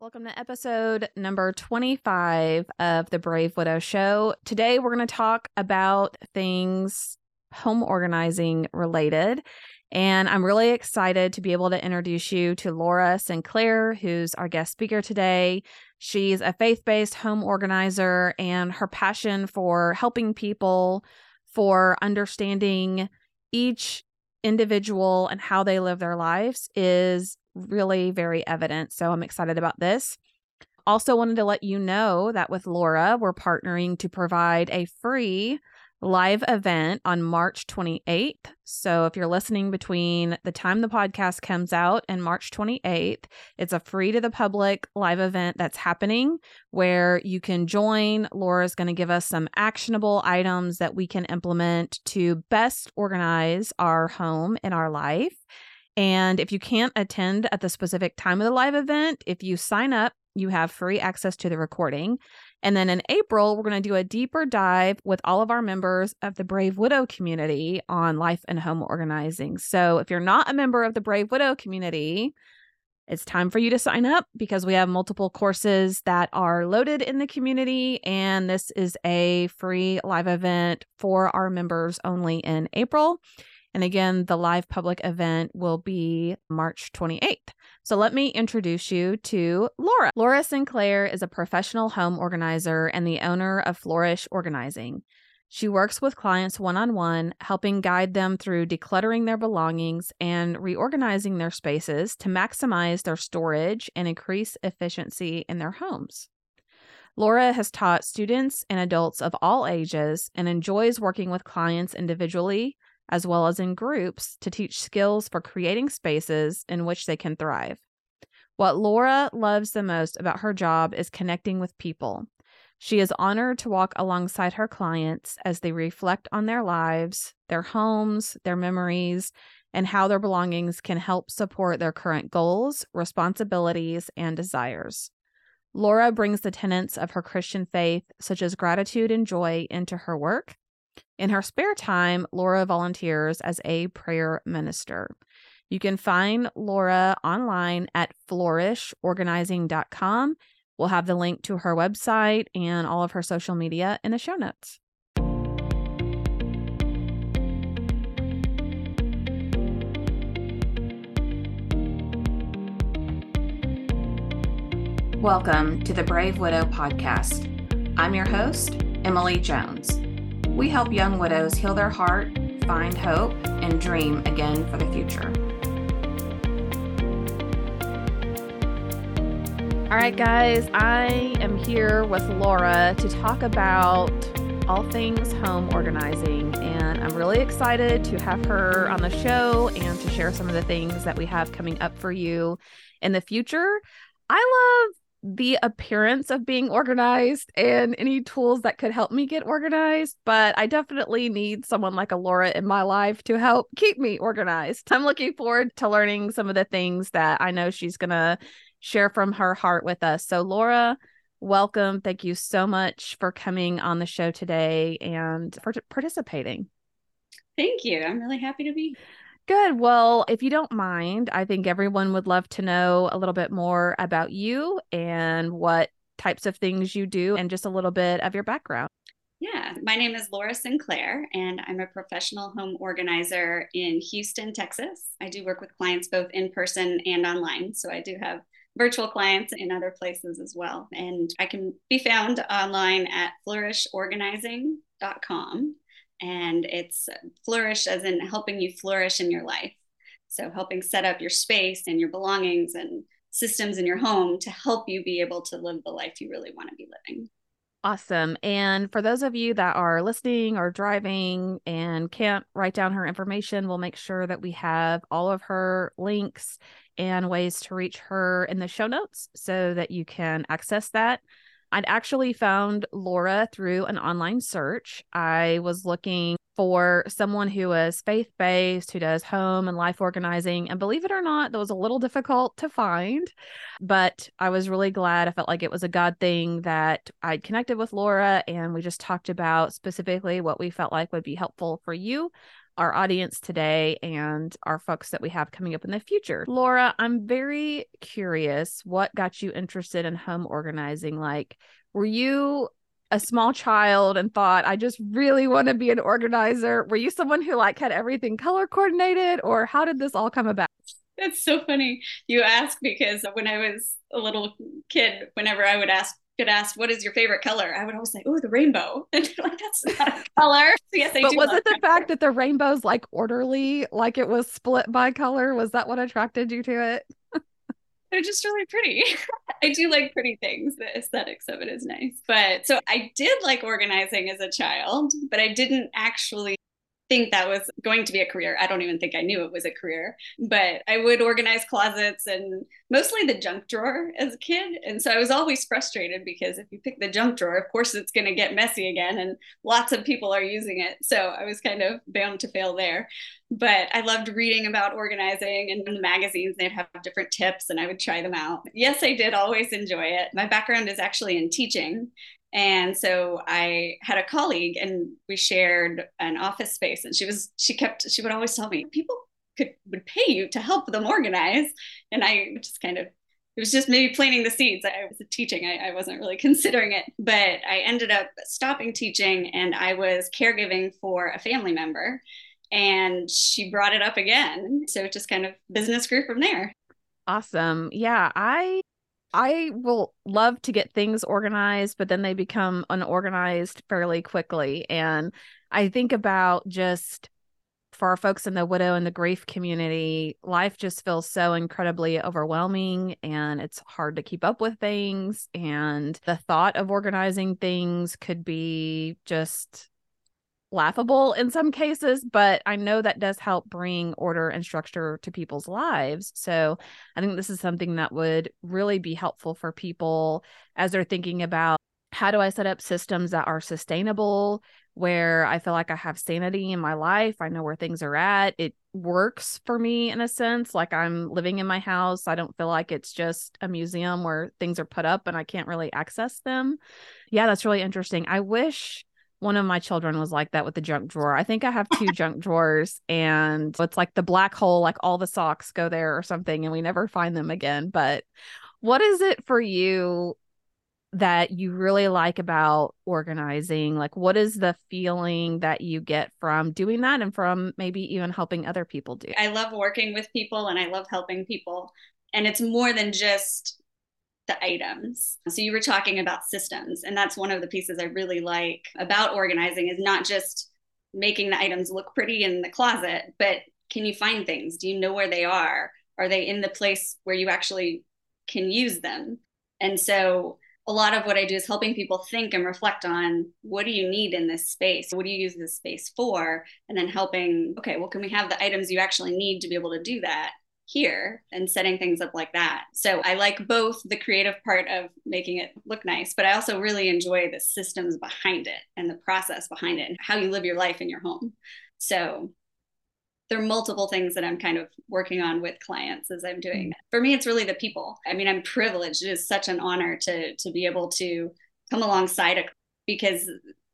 Welcome to episode number 25 of the Brave Widow Show. Today, we're going to talk about things home organizing related. And I'm really excited to be able to introduce you to Laura Sinclair, who's our guest speaker today. She's a faith based home organizer, and her passion for helping people, for understanding each individual and how they live their lives is really very evident. So I'm excited about this. Also, wanted to let you know that with Laura, we're partnering to provide a free live event on March 28th. So if you're listening between the time the podcast comes out and March 28th, it's a free to the public live event that's happening where you can join. Laura's going to give us some actionable items that we can implement to best organize our home and our life. And if you can't attend at the specific time of the live event, if you sign up, you have free access to the recording. And then in April, we're going to do a deeper dive with all of our members of the Brave Widow community on life and home organizing. So if you're not a member of the Brave Widow community, it's time for you to sign up because we have multiple courses that are loaded in the community. And this is a free live event for our members only in April. And again, the live public event will be March 28th. So let me introduce you to Laura. Laura Sinclair is a professional home organizer and the owner of Flourish Organizing. She works with clients one on one, helping guide them through decluttering their belongings and reorganizing their spaces to maximize their storage and increase efficiency in their homes. Laura has taught students and adults of all ages and enjoys working with clients individually, as well as in groups to teach skills for creating spaces in which they can thrive. What Laura loves the most about her job is connecting with people. She is honored to walk alongside her clients as they reflect on their lives, their homes, their memories, and how their belongings can help support their current goals, responsibilities, and desires. Laura brings the tenets of her Christian faith, such as gratitude and joy, into her work in her spare time, Laura volunteers as a prayer minister. You can find Laura online at flourishorganizing.com. We'll have the link to her website and all of her social media in the show notes. Welcome to the Brave Widow podcast. I'm your host, Emily Jones. We help young widows heal their heart, find hope, and dream again for the future. All right, guys, I am here with Laura to talk about all things home organizing. And I'm really excited to have her on the show and to share some of the things that we have coming up for you in the future. I love the appearance of being organized and any tools that could help me get organized, but I definitely need someone like a Laura in my life to help keep me organized. I'm looking forward to learning some of the things that I know she's going to share from her heart with us. So, Laura, welcome. Thank you so much for coming on the show today and for participating. Thank you. I'm really happy to be Good. Well, if you don't mind, I think everyone would love to know a little bit more about you and what types of things you do and just a little bit of your background. Yeah, my name is Laura Sinclair, and I'm a professional home organizer in Houston, Texas. I do work with clients both in person and online. So I do have virtual clients in other places as well. And I can be found online at flourishorganizing.com and it's flourish as in helping you flourish in your life. So, helping set up your space and your belongings and systems in your home to help you be able to live the life you really want to be living. Awesome. And for those of you that are listening or driving and can't write down her information, we'll make sure that we have all of her links and ways to reach her in the show notes so that you can access that. I'd actually found Laura through an online search. I was looking for someone who was faith based, who does home and life organizing. And believe it or not, that was a little difficult to find, but I was really glad. I felt like it was a God thing that I'd connected with Laura and we just talked about specifically what we felt like would be helpful for you our audience today and our folks that we have coming up in the future. Laura, I'm very curious what got you interested in home organizing? Like, were you a small child and thought I just really want to be an organizer? Were you someone who like had everything color coordinated or how did this all come about? That's so funny you ask because when I was a little kid, whenever I would ask get asked, "What is your favorite color?" I would always say, "Oh, the rainbow." And they're like, "That's not a color." So yes, I but was it the fact that the rainbow's like orderly, like it was split by color? Was that what attracted you to it? They're just really pretty. I do like pretty things. The aesthetics of it is nice. But so I did like organizing as a child, but I didn't actually think that was going to be a career. I don't even think I knew it was a career, but I would organize closets and mostly the junk drawer as a kid. And so I was always frustrated because if you pick the junk drawer, of course it's going to get messy again and lots of people are using it. So I was kind of bound to fail there. But I loved reading about organizing and in the magazines, they'd have different tips and I would try them out. Yes, I did always enjoy it. My background is actually in teaching. And so I had a colleague and we shared an office space and she was she kept she would always tell me people could would pay you to help them organize. And I just kind of it was just maybe planting the seeds. I was teaching, I, I wasn't really considering it, but I ended up stopping teaching and I was caregiving for a family member and she brought it up again. So it just kind of business grew from there. Awesome. Yeah, I I will love to get things organized, but then they become unorganized fairly quickly. And I think about just for our folks in the widow and the grief community, life just feels so incredibly overwhelming and it's hard to keep up with things. And the thought of organizing things could be just laughable in some cases, but I know that does help bring order and structure to people's lives. So I think this is something that would really be helpful for people as they're thinking about how do I set up systems that are sustainable, where I feel like I have sanity in my life. I know where things are at. It works for me in a sense. Like I'm living in my house. I don't feel like it's just a museum where things are put up and I can't really access them. Yeah, that's really interesting. I wish one of my children was like that with the junk drawer. I think I have two junk drawers and it's like the black hole, like all the socks go there or something, and we never find them again. But what is it for you that you really like about organizing? Like, what is the feeling that you get from doing that and from maybe even helping other people do? I love working with people and I love helping people. And it's more than just the items. So you were talking about systems, and that's one of the pieces I really like about organizing is not just making the items look pretty in the closet, but can you find things? Do you know where they are? Are they in the place where you actually can use them? And so a lot of what I do is helping people think and reflect on what do you need in this space? What do you use this space for? And then helping, okay, well, can we have the items you actually need to be able to do that? Here and setting things up like that. So I like both the creative part of making it look nice, but I also really enjoy the systems behind it and the process behind it and how you live your life in your home. So there are multiple things that I'm kind of working on with clients as I'm doing. Mm-hmm. For me, it's really the people. I mean, I'm privileged. It is such an honor to to be able to come alongside a because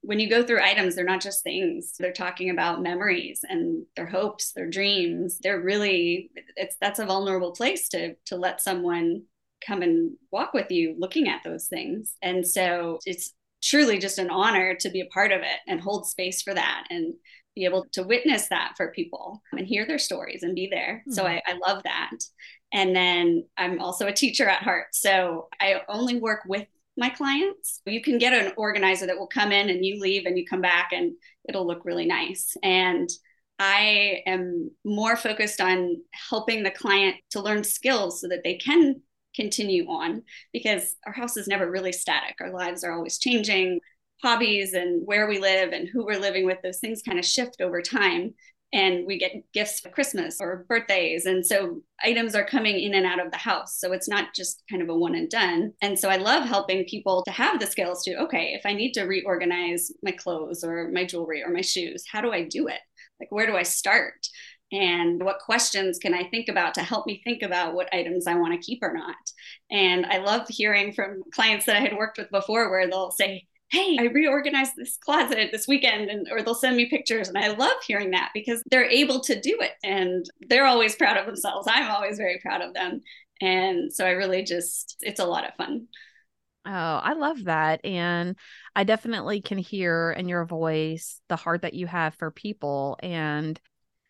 when you go through items, they're not just things. They're talking about memories and their hopes, their dreams. They're really it's that's a vulnerable place to to let someone come and walk with you looking at those things. And so it's truly just an honor to be a part of it and hold space for that and be able to witness that for people and hear their stories and be there. Mm-hmm. So I, I love that. And then I'm also a teacher at heart. So I only work with my clients. You can get an organizer that will come in and you leave and you come back and it'll look really nice. And I am more focused on helping the client to learn skills so that they can continue on because our house is never really static. Our lives are always changing. Hobbies and where we live and who we're living with, those things kind of shift over time and we get gifts for Christmas or birthdays. And so items are coming in and out of the house. So it's not just kind of a one and done. And so I love helping people to have the skills to, okay, if I need to reorganize my clothes or my jewelry or my shoes, how do I do it? Like, where do I start? And what questions can I think about to help me think about what items I want to keep or not? And I love hearing from clients that I had worked with before where they'll say, hey, I reorganized this closet this weekend, and or they'll send me pictures. And I love hearing that because they're able to do it and they're always proud of themselves. I'm always very proud of them. And so I really just, it's a lot of fun. Oh, I love that. And I definitely can hear in your voice the heart that you have for people and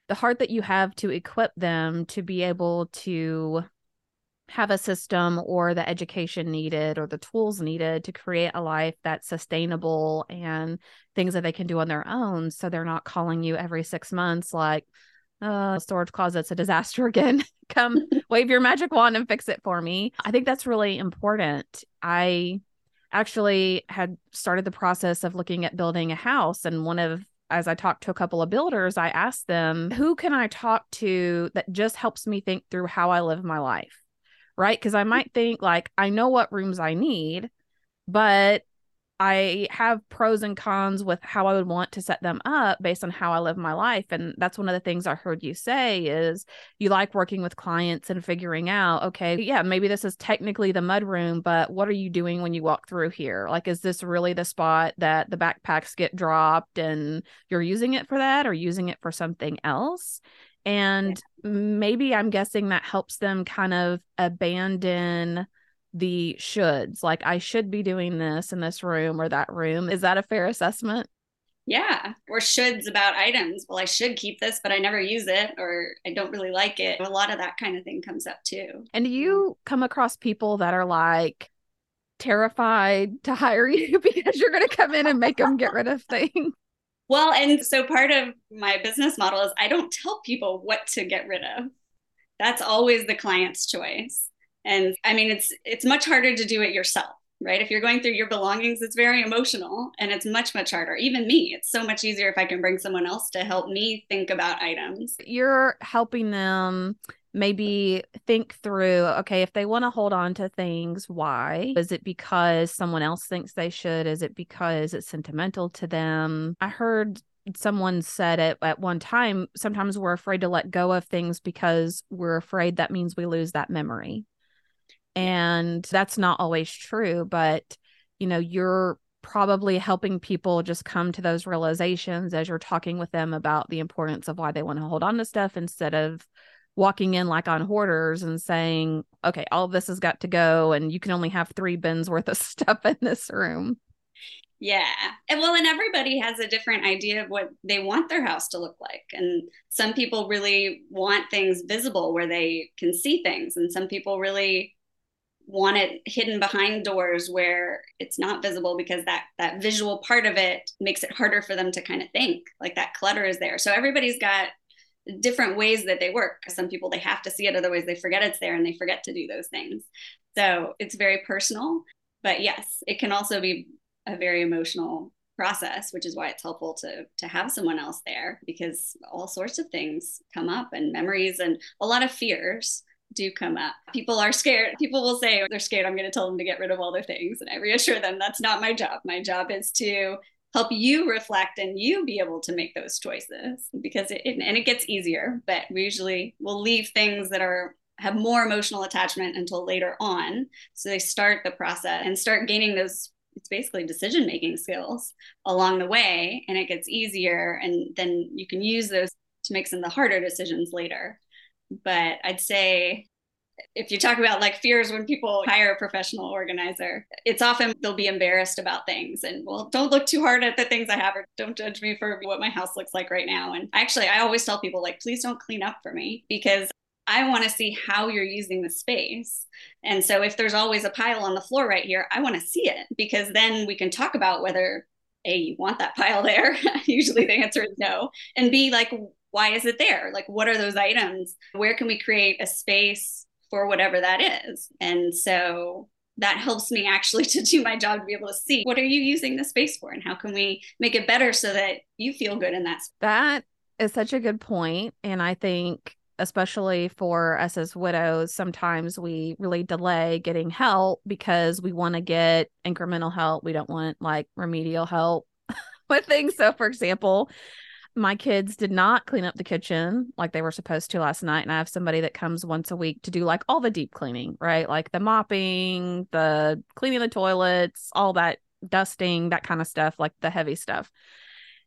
the heart that you have to equip them to be able to have a system or the education needed or the tools needed to create a life that's sustainable and things that they can do on their own. So they're not calling you every six months like, uh, storage closet's a disaster again. Come wave your magic wand and fix it for me. I think that's really important. I actually had started the process of looking at building a house, and one of as I talked to a couple of builders, I asked them, who can I talk to that just helps me think through how I live my life? Right. Because I might think, like, I know what rooms I need, but I have pros and cons with how I would want to set them up based on how I live my life. And that's one of the things I heard you say is you like working with clients and figuring out, okay, yeah, maybe this is technically the mud room, but what are you doing when you walk through here? Like, is this really the spot that the backpacks get dropped and you're using it for that or using it for something else? And yeah. maybe I'm guessing that helps them kind of abandon the shoulds like i should be doing this in this room or that room. Is that a fair assessment? Yeah. Or shoulds about items. Well i should keep this but i never use it or i don't really like it. A lot of that kind of thing comes up too. And do you come across people that are like terrified to hire you because you're going to come in and make them get rid of things well and so part of my business model is i don't tell people what to get rid of. That's always the client's choice. And i mean it's it's much harder to do it yourself right? If you're going through your belongings it's very emotional and it's much much harder. Even me it's so much easier if i can bring someone else to help me think about items. You're helping them maybe think through okay if they want to hold on to things why? Is it because someone else thinks they should? Is it because it's sentimental to them? I heard someone said it at one time sometimes we're afraid to let go of things because we're afraid that means we lose that memory. And that's not always true, but you know, you're probably helping people just come to those realizations as you're talking with them about the importance of why they want to hold on to stuff instead of walking in like on hoarders and saying, okay, all this has got to go and you can only have three bins worth of stuff in this room. Yeah. And well, and everybody has a different idea of what they want their house to look like. And some people really want things visible where they can see things. And some people really want it hidden behind doors where it's not visible because that that visual part of it makes it harder for them to kind of think like that clutter is there so everybody's got different ways that they work some people they have to see it otherwise they forget it's there and they forget to do those things so it's very personal but yes it can also be a very emotional process which is why it's helpful to to have someone else there because all sorts of things come up and memories and a lot of fears do come up. People are scared. People will say they're scared. I'm going to tell them to get rid of all their things. And I reassure them that's not my job. My job is to help you reflect and you be able to make those choices because it, and it gets easier, but we usually will leave things that are have more emotional attachment until later on. So they start the process and start gaining those it's basically decision making skills along the way and it gets easier and then you can use those to make some of the harder decisions later but I'd say if you talk about like fears when people hire a professional organizer, it's often they'll be embarrassed about things and well, don't look too hard at the things I have or don't judge me for what my house looks like right now. And actually, I always tell people like, please don't clean up for me because I want to see how you're using the space. And so if there's always a pile on the floor right here, I want to see it because then we can talk about whether a you want that pile there usually the answer is no and b like why is it there? Like, what are those items? Where can we create a space for whatever that is? And so that helps me actually to do my job to be able to see what are you using the space for and how can we make it better so that you feel good in that space. That is such a good point. And I think especially for us as widows, sometimes we really delay getting help because we want to get incremental help. We don't want like remedial help with things. So, for example, my kids did not clean up the kitchen like they were supposed to last night and i have somebody that comes once a week to do like all the deep cleaning right like the mopping the cleaning the toilets all that dusting, that kind of stuff, like the heavy stuff.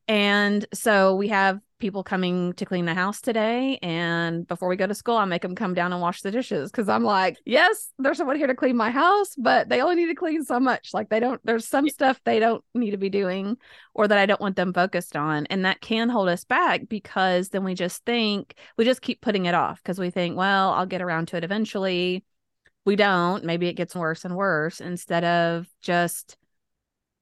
And so we have people coming to clean the house today. And before we go to school, I make them come down and wash the dishes because I'm like, yes, there's someone here to clean my house, but they only need to clean so much. Like they don't, there's some stuff they don't need to be doing or that I don't want them focused on. And that can hold us back because then we just think, we just keep putting it off because we think, well, I'll get around to it eventually. We don't. Maybe it gets worse and worse instead of just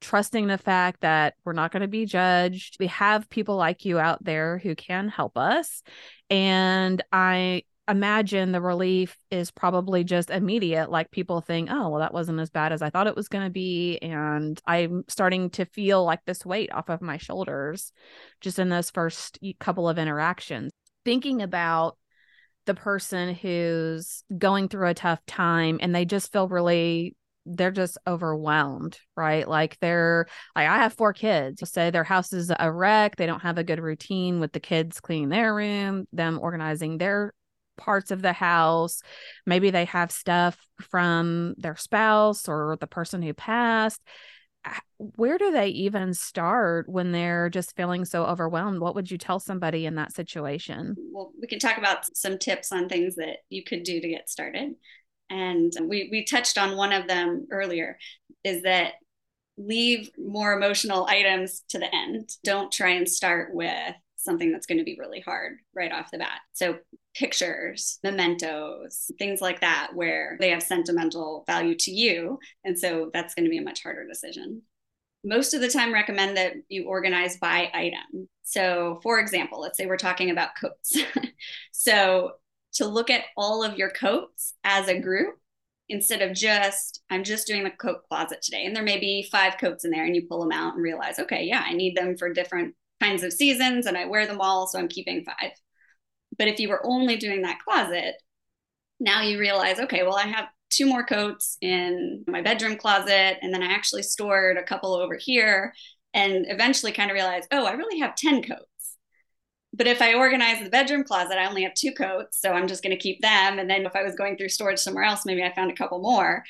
trusting the fact that we're not going to be judged. We have people like you out there who can help us. And I imagine the relief is probably just immediate. Like people think, oh, well, that wasn't as bad as I thought it was going to be. And I'm starting to feel like this weight off of my shoulders just in those first couple of interactions. Thinking about the person who's going through a tough time and they just feel really they're just overwhelmed, right? Like they're like I have four kids. Say their house is a wreck. They don't have a good routine with the kids cleaning their room, them organizing their parts of the house. Maybe they have stuff from their spouse or the person who passed. Ah, where do they even start when they're just feeling so overwhelmed? What would you tell somebody in that situation? Well, we can talk about some tips on things that you could do to get started and we we touched on one of them earlier is that leave more emotional items to the end. Don't try and start with something that's going to be really hard right off the bat. So pictures mementos things like that where they have sentimental value to you. And so that's going to be a much harder decision. Most of the time recommend that you organize by item. So for example let's say we're talking about coats. So to look at all of your coats as a group instead of just i'm just doing the coat closet today. And there may be five coats in there and you pull them out and realize okay yeah i need them for different kinds of seasons and i wear them all so i'm keeping five. But if you were only doing that closet now you realize okay well i have two more coats in my bedroom closet and then i actually stored a couple over here. And eventually kind of realize oh i really have 10 coats but if I organize the bedroom closet, I only have two coats. So I'm just going to keep them. And then if I was going through storage somewhere else, maybe I found a couple more.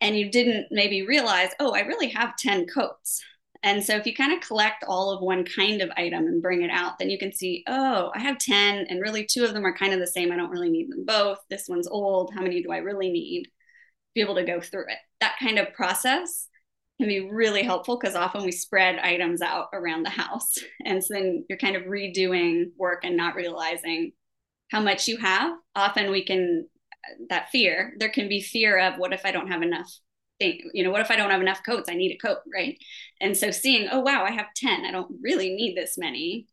And you didn't maybe realize, oh, I really have 10 coats. And so if you kind of collect all of one kind of item and bring it out, then you can see, oh, I have 10, and really two of them are kind of the same. I don't really need them both. This one's old. How many do I really need? Be able to go through it. That kind of process can be really helpful because often we spread items out around the house. And so then you're kind of redoing work and not realizing how much you have. Often we can, that fear, there can be fear of what if I don't have enough thing, you know, what if I don't have enough coats? I need a coat, right? And so seeing, oh, wow, I have 10, I don't really need this many.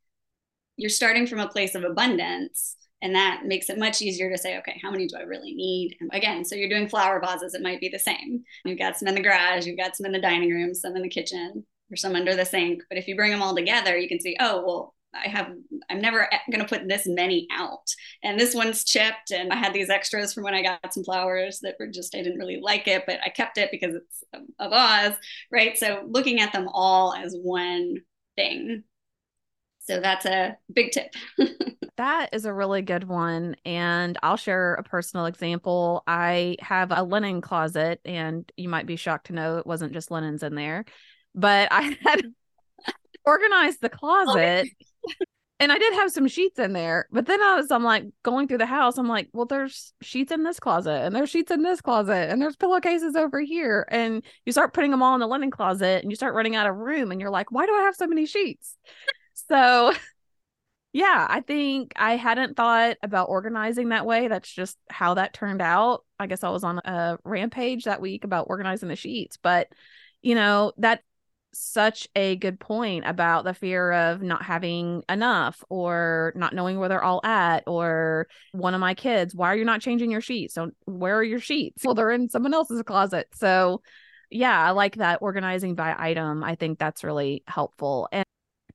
You're starting from a place of abundance and that makes it much easier to say, okay, how many do I really need? And again, so you're doing flower vases, it might be the same. You've got some in the garage, you've got some in the dining room, some in the kitchen, or some under the sink. But if you bring them all together, you can see, oh, well, I have, I'm never going to put this many out. And this one's chipped. And I had these extras from when I got some flowers that were just, I didn't really like it, but I kept it because it's a vase, right? So looking at them all as one thing. So that's a big tip. That is a really good one. And I'll share a personal example. I have a linen closet, and you might be shocked to know it wasn't just linens in there, but I had organized the closet. and I did have some sheets in there, but then I was, I'm like going through the house. I'm like, well, there's sheets in this closet, and there's sheets in this closet, and there's pillowcases over here. And you start putting them all in the linen closet, and you start running out of room, and you're like, why do I have so many sheets? So yeah, I think I hadn't thought about organizing that way. That's just how that turned out. I guess I was on a rampage that week about organizing the sheets, but you know, that's such a good point about the fear of not having enough or not knowing where they're all at or one of my kids, why are you not changing your sheets? So where are your sheets? Well, they're in someone else's closet. So yeah, I like that organizing by item. I think that's really helpful. And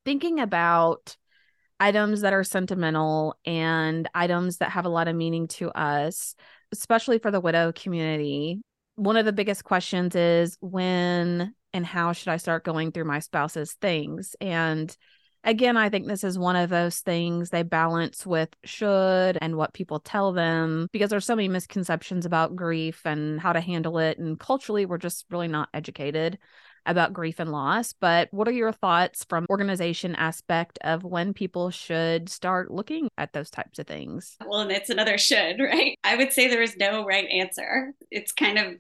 thinking about items that are sentimental and items that have a lot of meaning to us, especially for the widow community. One of the biggest questions is when and how should I start going through my spouse's things? And again, I think this is one of those things they balance with should and what people tell them because there's so many misconceptions about grief and how to handle it. And culturally, we're just really not educated about grief and loss. But what are your thoughts from organization aspect of when people should start looking at those types of things? Well, and it's another should, right? I would say there is no right answer. It's kind of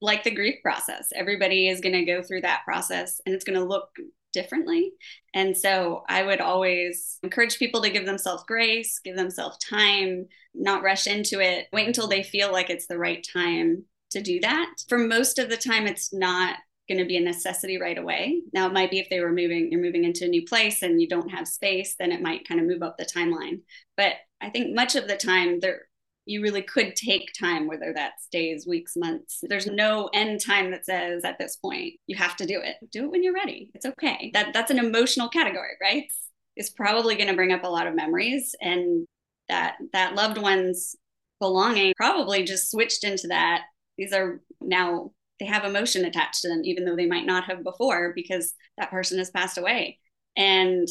like the grief process. Everybody is going to go through that process and it's going to look differently. And so I would always encourage people to give themselves grace, give themselves time, not rush into it, wait until they feel like it's the right time to do that. For most of the time, it's not going to be a necessity right away. Now, it might be if they were moving, you're moving into a new place and you don't have space, then it might kind of move up the timeline. But I think much of the time, there you really could take time, whether that's days, weeks, months. There's no end time that says at this point you have to do it. Do it when you're ready. It's okay. That that's an emotional category, right? It's probably going to bring up a lot of memories, and that that loved one's belonging probably just switched into that. These are now they have emotion attached to them, even though they might not have before because that person has passed away, and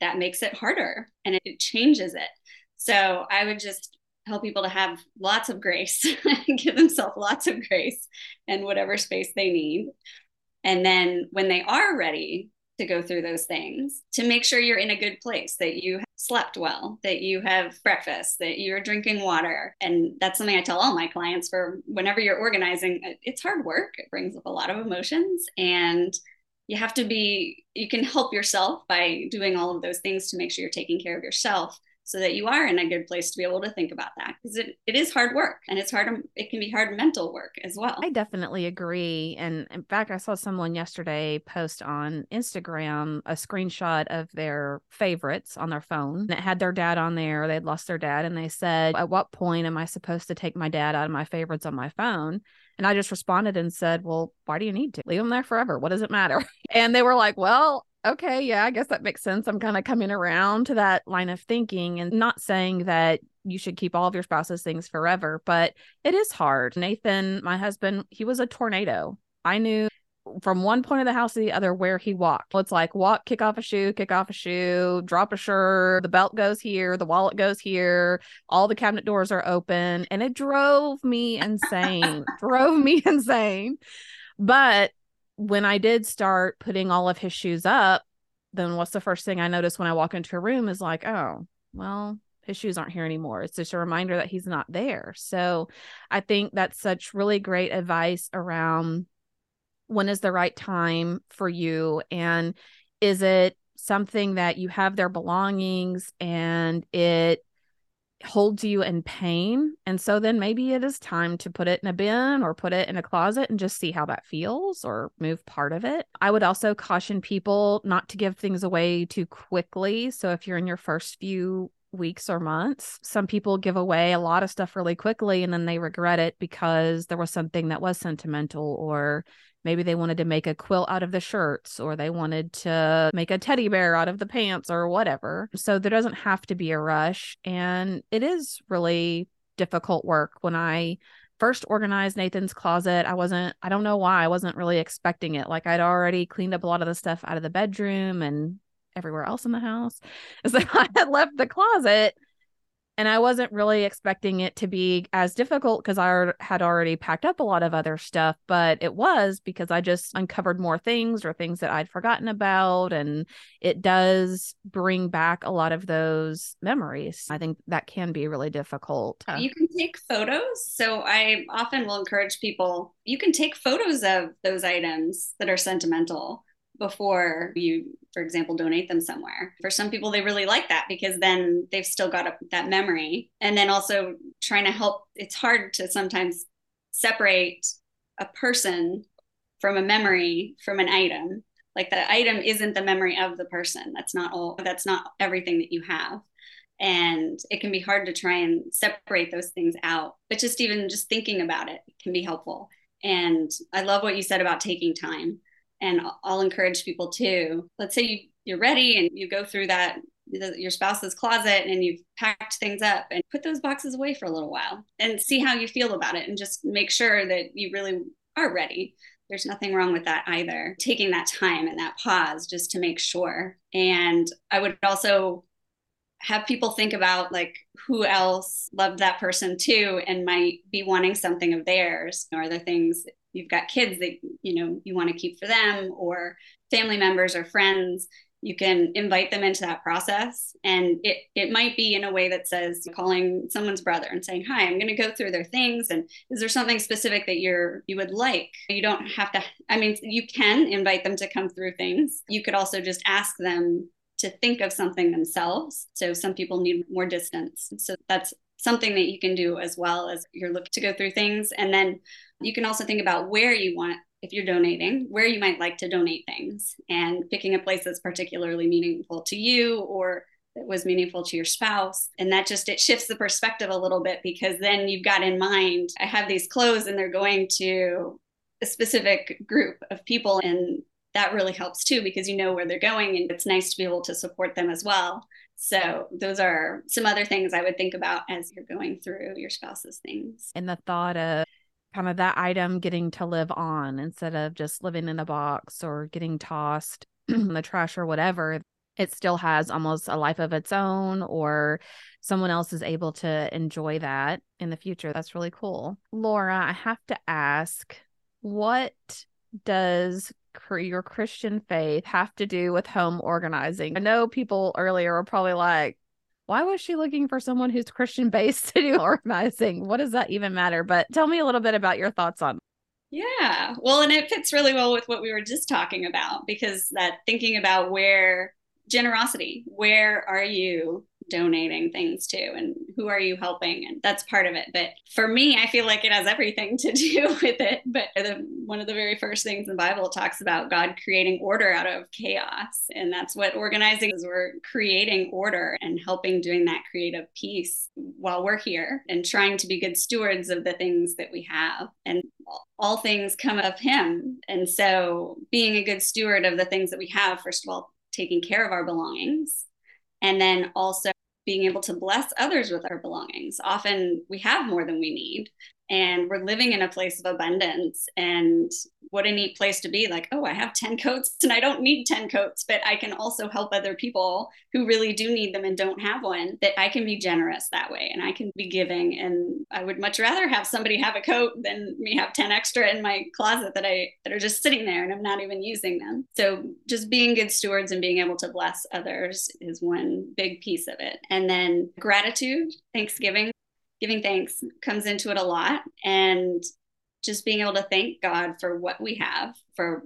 that makes it harder and it changes it. So I would just help people to have lots of grace, give themselves lots of grace and whatever space they need. And then when they are ready to go through those things, to make sure you're in a good place, that you slept well, that you have breakfast, that you're drinking water. And that's something I tell all my clients for whenever you're organizing, uh, it's hard work. It brings up a lot of emotions and you have to be you can help yourself by doing all of those things to make sure you're taking care of yourself so that you are in a good place to be able to think about that because it, it is hard work and it's hard it can be hard mental work as well i definitely agree and in fact i saw someone yesterday post on instagram a screenshot of their favorites on their phone that had their dad on there they'd lost their dad and they said at what point am i supposed to take my dad out of my favorites on my phone and I just responded and said, Well, why do you need to leave him there forever? What does it matter? And they were like, Well, okay, yeah, I guess that makes sense. I'm kind of coming around to that line of thinking and not saying that you should keep all of your spouse's things forever, but it is hard. Nathan, my husband, he was a tornado. I knew from one point of the house to the other where he walked. It's like walk, kick off a shoe, kick off a shoe, drop a shirt, the belt goes here, the wallet goes here, all the cabinet doors are open. And it drove me insane, drove me insane. But when I did start putting all of his shoes up, then what's the first thing I notice when I walk into a room is like, oh, well, his shoes aren't here anymore. It's just a reminder that he's not there. So I think that's such really great advice around when is the right time for you and is it something that you have their belongings and it holds you in pain. And so then maybe it is time to put it in a bin or put it in a closet and just see how that feels or move part of it. I would also caution people not to give things away too quickly. So if you're in your first few weeks or months. Some people give away a lot of stuff really quickly and then they regret it because there was something that was sentimental or maybe they wanted to make a quilt out of the shirts or they wanted to make a teddy bear out of the pants or whatever. So there doesn't have to be a rush. And it is really difficult work when I first organized Nathan's closet, I wasn't, I don't know why, I wasn't really expecting it. Like I'd already cleaned up a lot of the stuff out of the bedroom and everywhere else in the house. So I had left the closet and I wasn't really expecting it to be as difficult because I had already packed up a lot of other stuff, but it was because I just uncovered more things or things that I'd forgotten about. And it does bring back a lot of those memories. I think that can be really difficult. You can take photos. So I often will encourage people you can take photos of those items that are sentimental before you, for example, donate them somewhere. For some people, they really like that because then they've still got a, that memory. And then also trying to help, it's hard to sometimes separate a person from a memory from an item. Like the item isn't the memory of the person. That's not all, that's not everything that you have. And it can be hard to try and separate those things out. But just even just thinking about it can be helpful. And I love what you said about taking time and I'll encourage people to let's say you, you're ready and you go through that your spouse's closet and you've packed things up and put those boxes away for a little while and see how you feel about it and just make sure that you really are ready. There's nothing wrong with that either. Taking that time and that pause just to make sure. And i would also have people think about like who else loved that person too and might be wanting something of theirs or other things you've got kids that you know you want to keep for them or family members or friends you can invite them into that process. And it it might be in a way that says calling someone's brother and saying hi i'm going to go through their things and is there something specific that you're you would like? You don't have to i mean you can invite them to come through things. You could also just ask them to think of something themselves. So some people need more distance. So that's something that you can do as well as you're looking to go through things and then you can also think about where you want if you're donating, where you might like to donate things and picking a place that's particularly meaningful to you or that was meaningful to your spouse. And that just it shifts the perspective a little bit because then you've got in mind, I have these clothes and they're going to a specific group of people and that really helps too because you know where they're going and it's nice to be able to support them as well. So those are some other things I would think about as you're going through your spouse's things. And the thought of kind of that item getting to live on instead of just living in a box or getting tossed in the trash or whatever it still has almost a life of its own or someone else is able to enjoy that in the future that's really cool laura i have to ask what does your christian faith have to do with home organizing i know people earlier were probably like why was she looking for someone who's Christian based to do organizing? What does that even matter? But tell me a little bit about your thoughts on. Yeah, well, and it fits really well with what we were just talking about because that thinking about where generosity, where are you donating things to and who are you helping? And that's part of it. But for me i feel like it has everything to do with it. But the, one of the very first things in the bible talks about god creating order out of chaos. And that's what organizing is. We're creating order and helping doing that creative piece while we're here and trying to be good stewards of the things that we have. And all things come of him. And so being a good steward of the things that we have first of all taking care of our belongings and then also being able to bless others with our belongings. Often we have more than we need and we're living in a place of abundance and what a neat place to be. Like oh i have 10 coats and i don't need 10 coats but i can also help other people who really do need them and don't have one that i can be generous that way and i can be giving. And i would much rather have somebody have a coat than me have 10 extra in my closet that i that are just sitting there and i'm not even using them. So just being good stewards and being able to bless others is one big piece of it. And then gratitude thanksgiving giving thanks comes into it a lot and just being able to thank God for what we have, for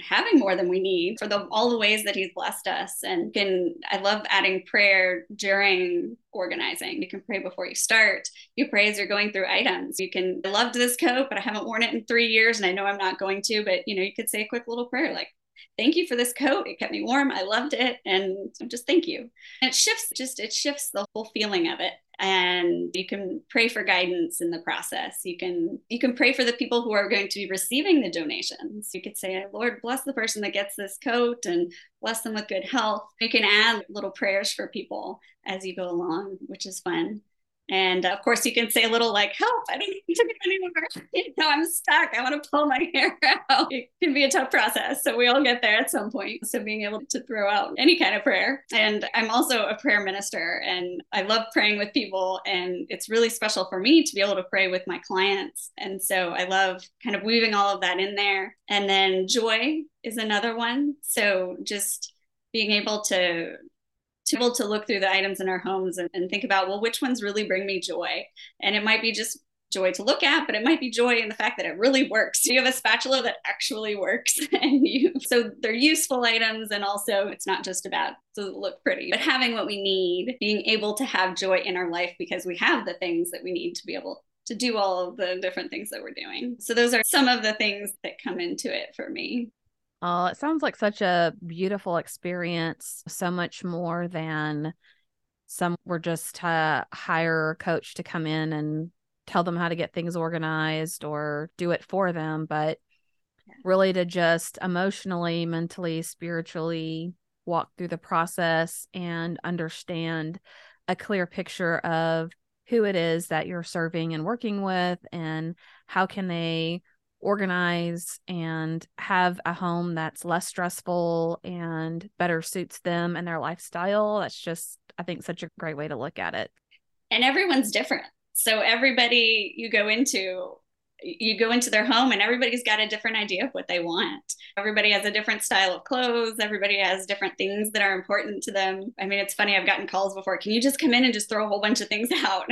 having more than we need, for the all the ways that He's blessed us. And can I love adding prayer during organizing. You can pray before you start. You pray as you're going through items. You can I loved this coat, but I haven't worn it in three years, and I know I'm not going to. But you know, you could say a quick little prayer like, thank you for this coat. It kept me warm. I loved it. And just thank you. And it shifts, just it shifts the whole feeling of it. And you can pray for guidance in the process. You can you can pray for the people who are going to be receiving the donations. You could say, Lord, bless the person that gets this coat and bless them with good health. You can add little prayers for people as you go along, which is fun. And of course, you can say a little like, help, I don't need to get anymore. You know, I'm stuck. I want to pull my hair out. It can be a tough process. So we all get there at some point. So being able to throw out any kind of prayer. And I'm also a prayer minister and I love praying with people. And it's really special for me to be able to pray with my clients. And so I love kind of weaving all of that in there. And then joy is another one. So just being able to able to look through the items in our homes and, and think about, well, which ones really bring me joy? And it might be just joy to look at, but it might be joy in the fact that it really works. You have a spatula that actually works, and you so they're useful items, and also it's not just about to look pretty, but having what we need, being able to have joy in our life because we have the things that we need to be able to do all of the different things that we're doing. So those are some of the things that come into it for me. Oh, it sounds like such a beautiful experience. So much more than some were just to hire a coach to come in and tell them how to get things organized or do it for them, but really to just emotionally, mentally, spiritually walk through the process and understand a clear picture of who it is that you're serving and working with and how can they organize and have a home that's less stressful and better suits them and their lifestyle. That's just, I think, such a great way to look at it. And everyone's different. So everybody you go into you go into their home and everybody's got a different idea of what they want. Everybody has a different style of clothes. Everybody has different things that are important to them. I mean, it's funny, I've gotten calls before. Can you just come in and just throw a whole bunch of things out?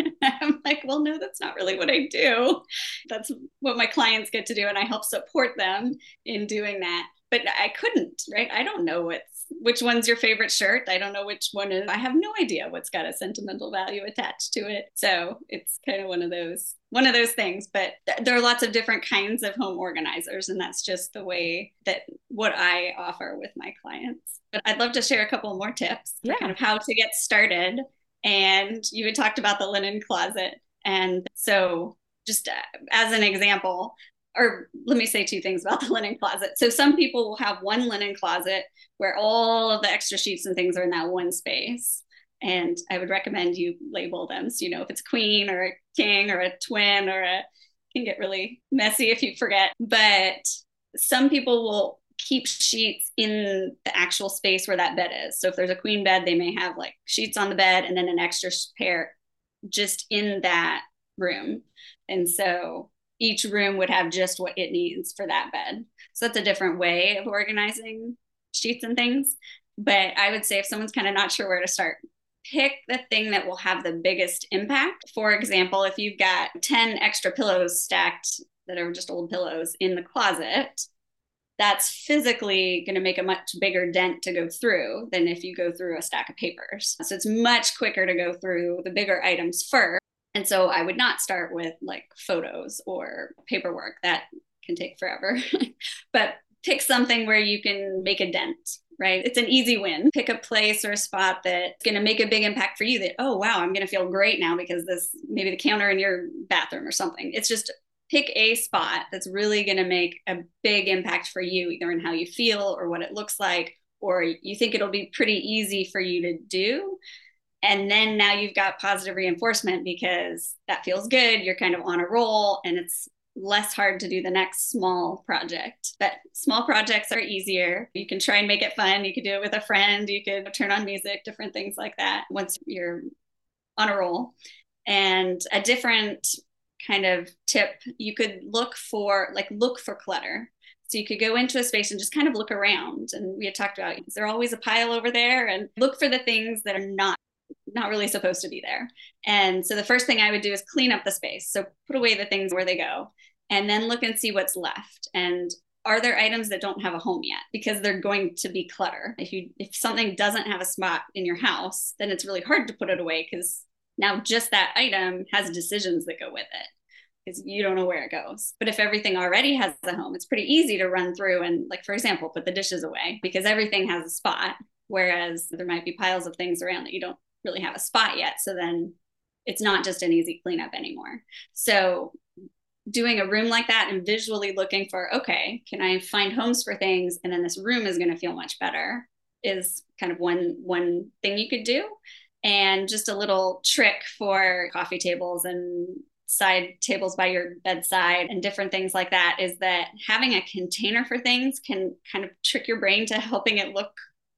I'm like, well, no, that's not really what I do. That's what my clients get to do. And I help support them in doing that. But I couldn't, right? I don't know what's which one's your favorite shirt. I don't know which one is. I have no idea what's got a sentimental value attached to it. So it's kind of one of those one of those things. But th- there are lots of different kinds of home organizers, and that's just the way that what I offer with my clients. But I'd love to share a couple more tips yeah. kind of how to get started. And you had talked about the linen closet. And so just uh, as an example, or let me say two things about the linen closet. So some people will have one linen closet where all of the extra sheets and things are in that one space. And I would recommend you label them so you know if it's a queen or a king or a twin or a can get really messy if you forget. But some people will keep sheets in the actual space where that bed is. So if there's a queen bed, they may have like sheets on the bed and then an extra pair just in that room. And so each room would have just what it needs for that bed. So that's a different way of organizing sheets and things. But I would say if someone's kind of not sure where to start, pick the thing that will have the biggest impact. For example, if you've got 10 extra pillows stacked that are just old pillows in the closet, that's physically going to make a much bigger dent to go through than if you go through a stack of papers. So it's much quicker to go through the bigger items first and so I would not start with like photos or paperwork that can take forever, but pick something where you can make a dent, right? It's an easy win. Pick a place or a spot that's going to make a big impact for you that, oh, wow, I'm going to feel great now because this maybe the counter in your bathroom or something. It's just pick a spot that's really going to make a big impact for you, either in how you feel or what it looks like, or you think it'll be pretty easy for you to do. And then now you've got positive reinforcement because that feels good you're kind of on a roll and it's less hard to do the next small project. But small projects are easier. You can try and make it fun. You could do it with a friend. You could turn on music different things like that once you're on a roll. And a different kind of tip you could look for like look for clutter so you could go into a space and just kind of look around. And we had talked about is there always a pile over there? And look for the things that are not not really supposed to be there. And so the first thing I would do is clean up the space. So put away the things where they go and then look and see what's left. And are there items that don't have a home yet because they're going to be clutter if you if something doesn't have a spot in your house then it's really hard to put it away because now just that item has decisions that go with it because you don't know where it goes but if everything already has a home it's pretty easy to run through and like for example put the dishes away because everything has a spot whereas there might be piles of things around that you don't really have a spot yet. So then it's not just an easy cleanup anymore. So doing a room like that and visually looking for, okay, can I find homes for things? And then this room is going to feel much better is kind of one one thing you could do. And just a little trick for coffee tables and side tables by your bedside and different things like that is that having a container for things can kind of trick your brain to helping it look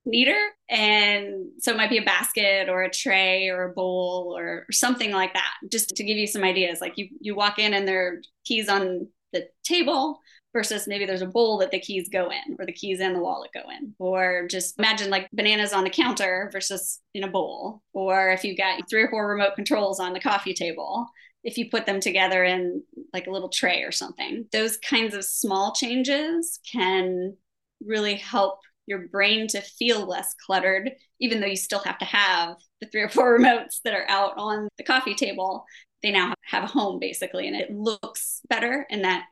neater. And so it might be a basket or a tray or a bowl or, or something like that, just to give you some ideas. Like you, you walk in and there are keys on the table versus maybe there's a bowl that the keys go in or the keys and the wallet go in or just imagine like bananas on the counter versus in a bowl or if you've got three or four remote controls on the coffee table if you put them together in like a little tray or something those kinds of small changes can really help your brain to feel less cluttered, even though you still have to have the three or four remotes that are out on the coffee table. They now have a home basically, and it looks better. And that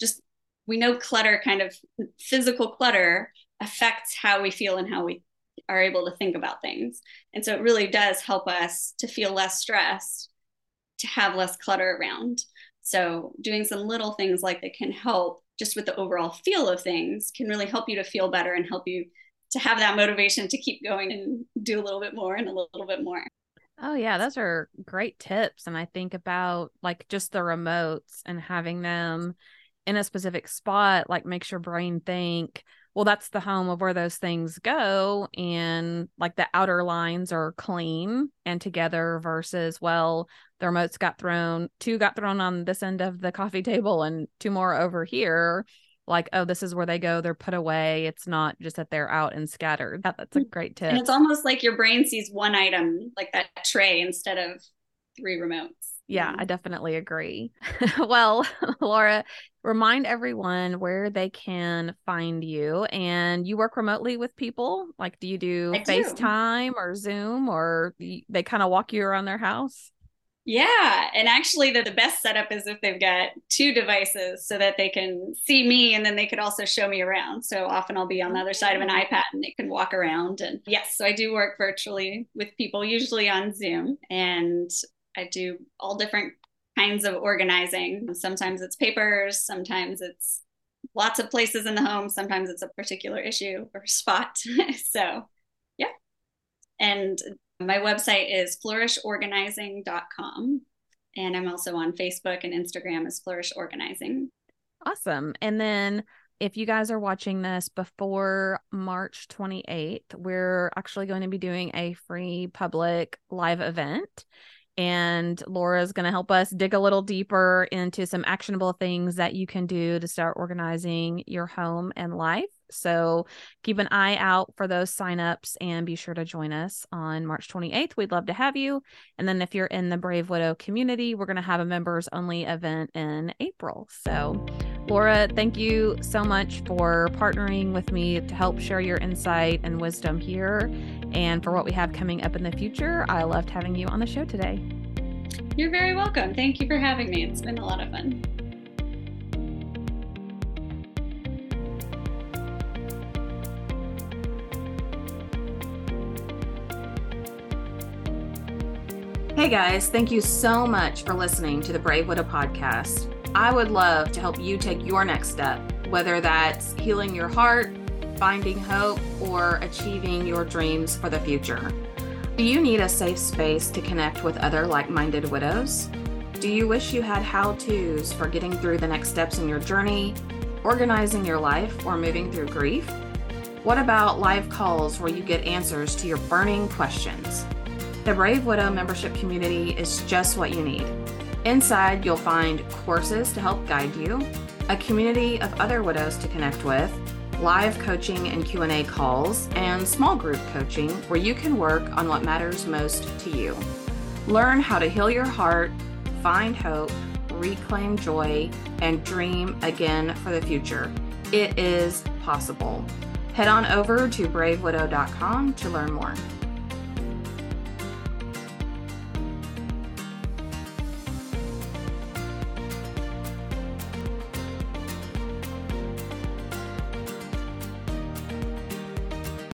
just, we know clutter, kind of physical clutter, affects how we feel and how we are able to think about things. And so it really does help us to feel less stressed, to have less clutter around. So doing some little things like that can help just with the overall feel of things can really help you to feel better and help you to have that motivation to keep going and do a little bit more and a little bit more. Oh yeah, those are great tips and I think about like just the remotes and having them in a specific spot like makes your brain think well, that's the home of where those things go. And like the outer lines are clean and together versus, well, the remotes got thrown, two got thrown on this end of the coffee table and two more over here. Like, oh, this is where they go. They're put away. It's not just that they're out and scattered. That, that's a mm. great tip. And it's almost like your brain sees one item, like that tray, instead of three remotes. Yeah, I definitely agree. well, Laura, remind everyone where they can find you. And you work remotely with people? Like, do you do I FaceTime do. or Zoom or they kind of walk you around their house? Yeah. And actually, the, the best setup is if they've got two devices so that they can see me and then they could also show me around. So often I'll be on the other side of an mm-hmm. iPad and they can walk around. And yes, so I do work virtually with people, usually on Zoom. And I do all different kinds of organizing. Sometimes it's papers, sometimes it's lots of places in the home, sometimes it's a particular issue or spot. so, yeah. And my website is flourishorganizing.com. And I'm also on Facebook and Instagram as Flourish Organizing. Awesome. And then if you guys are watching this before March 28th, we're actually going to be doing a free public live event and Laura is going to help us dig a little deeper into some actionable things that you can do to start organizing your home and life. So keep an eye out for those signups and be sure to join us on March 28th. We'd love to have you. And then if you're in the Brave Widow community, we're going to have a members only event in April. So Laura, thank you so much for partnering with me to help share your insight and wisdom here and for what we have coming up in the future. I loved having you on the show today. You're very welcome. Thank you for having me. It's been a lot of fun. Hey guys, thank you so much for listening to the Brave Widow podcast. I would love to help you take your next step, whether that's healing your heart, finding hope, or achieving your dreams for the future. Do you need a safe space to connect with other like minded widows? Do you wish you had how to's for getting through the next steps in your journey, organizing your life, or moving through grief? What about live calls where you get answers to your burning questions? The Brave Widow membership community is just what you need. Inside, you'll find courses to help guide you, a community of other widows to connect with, live coaching and Q&A calls, and small group coaching where you can work on what matters most to you. Learn how to heal your heart, find hope, reclaim joy, and dream again for the future. It is possible. Head on over to bravewidow.com to learn more.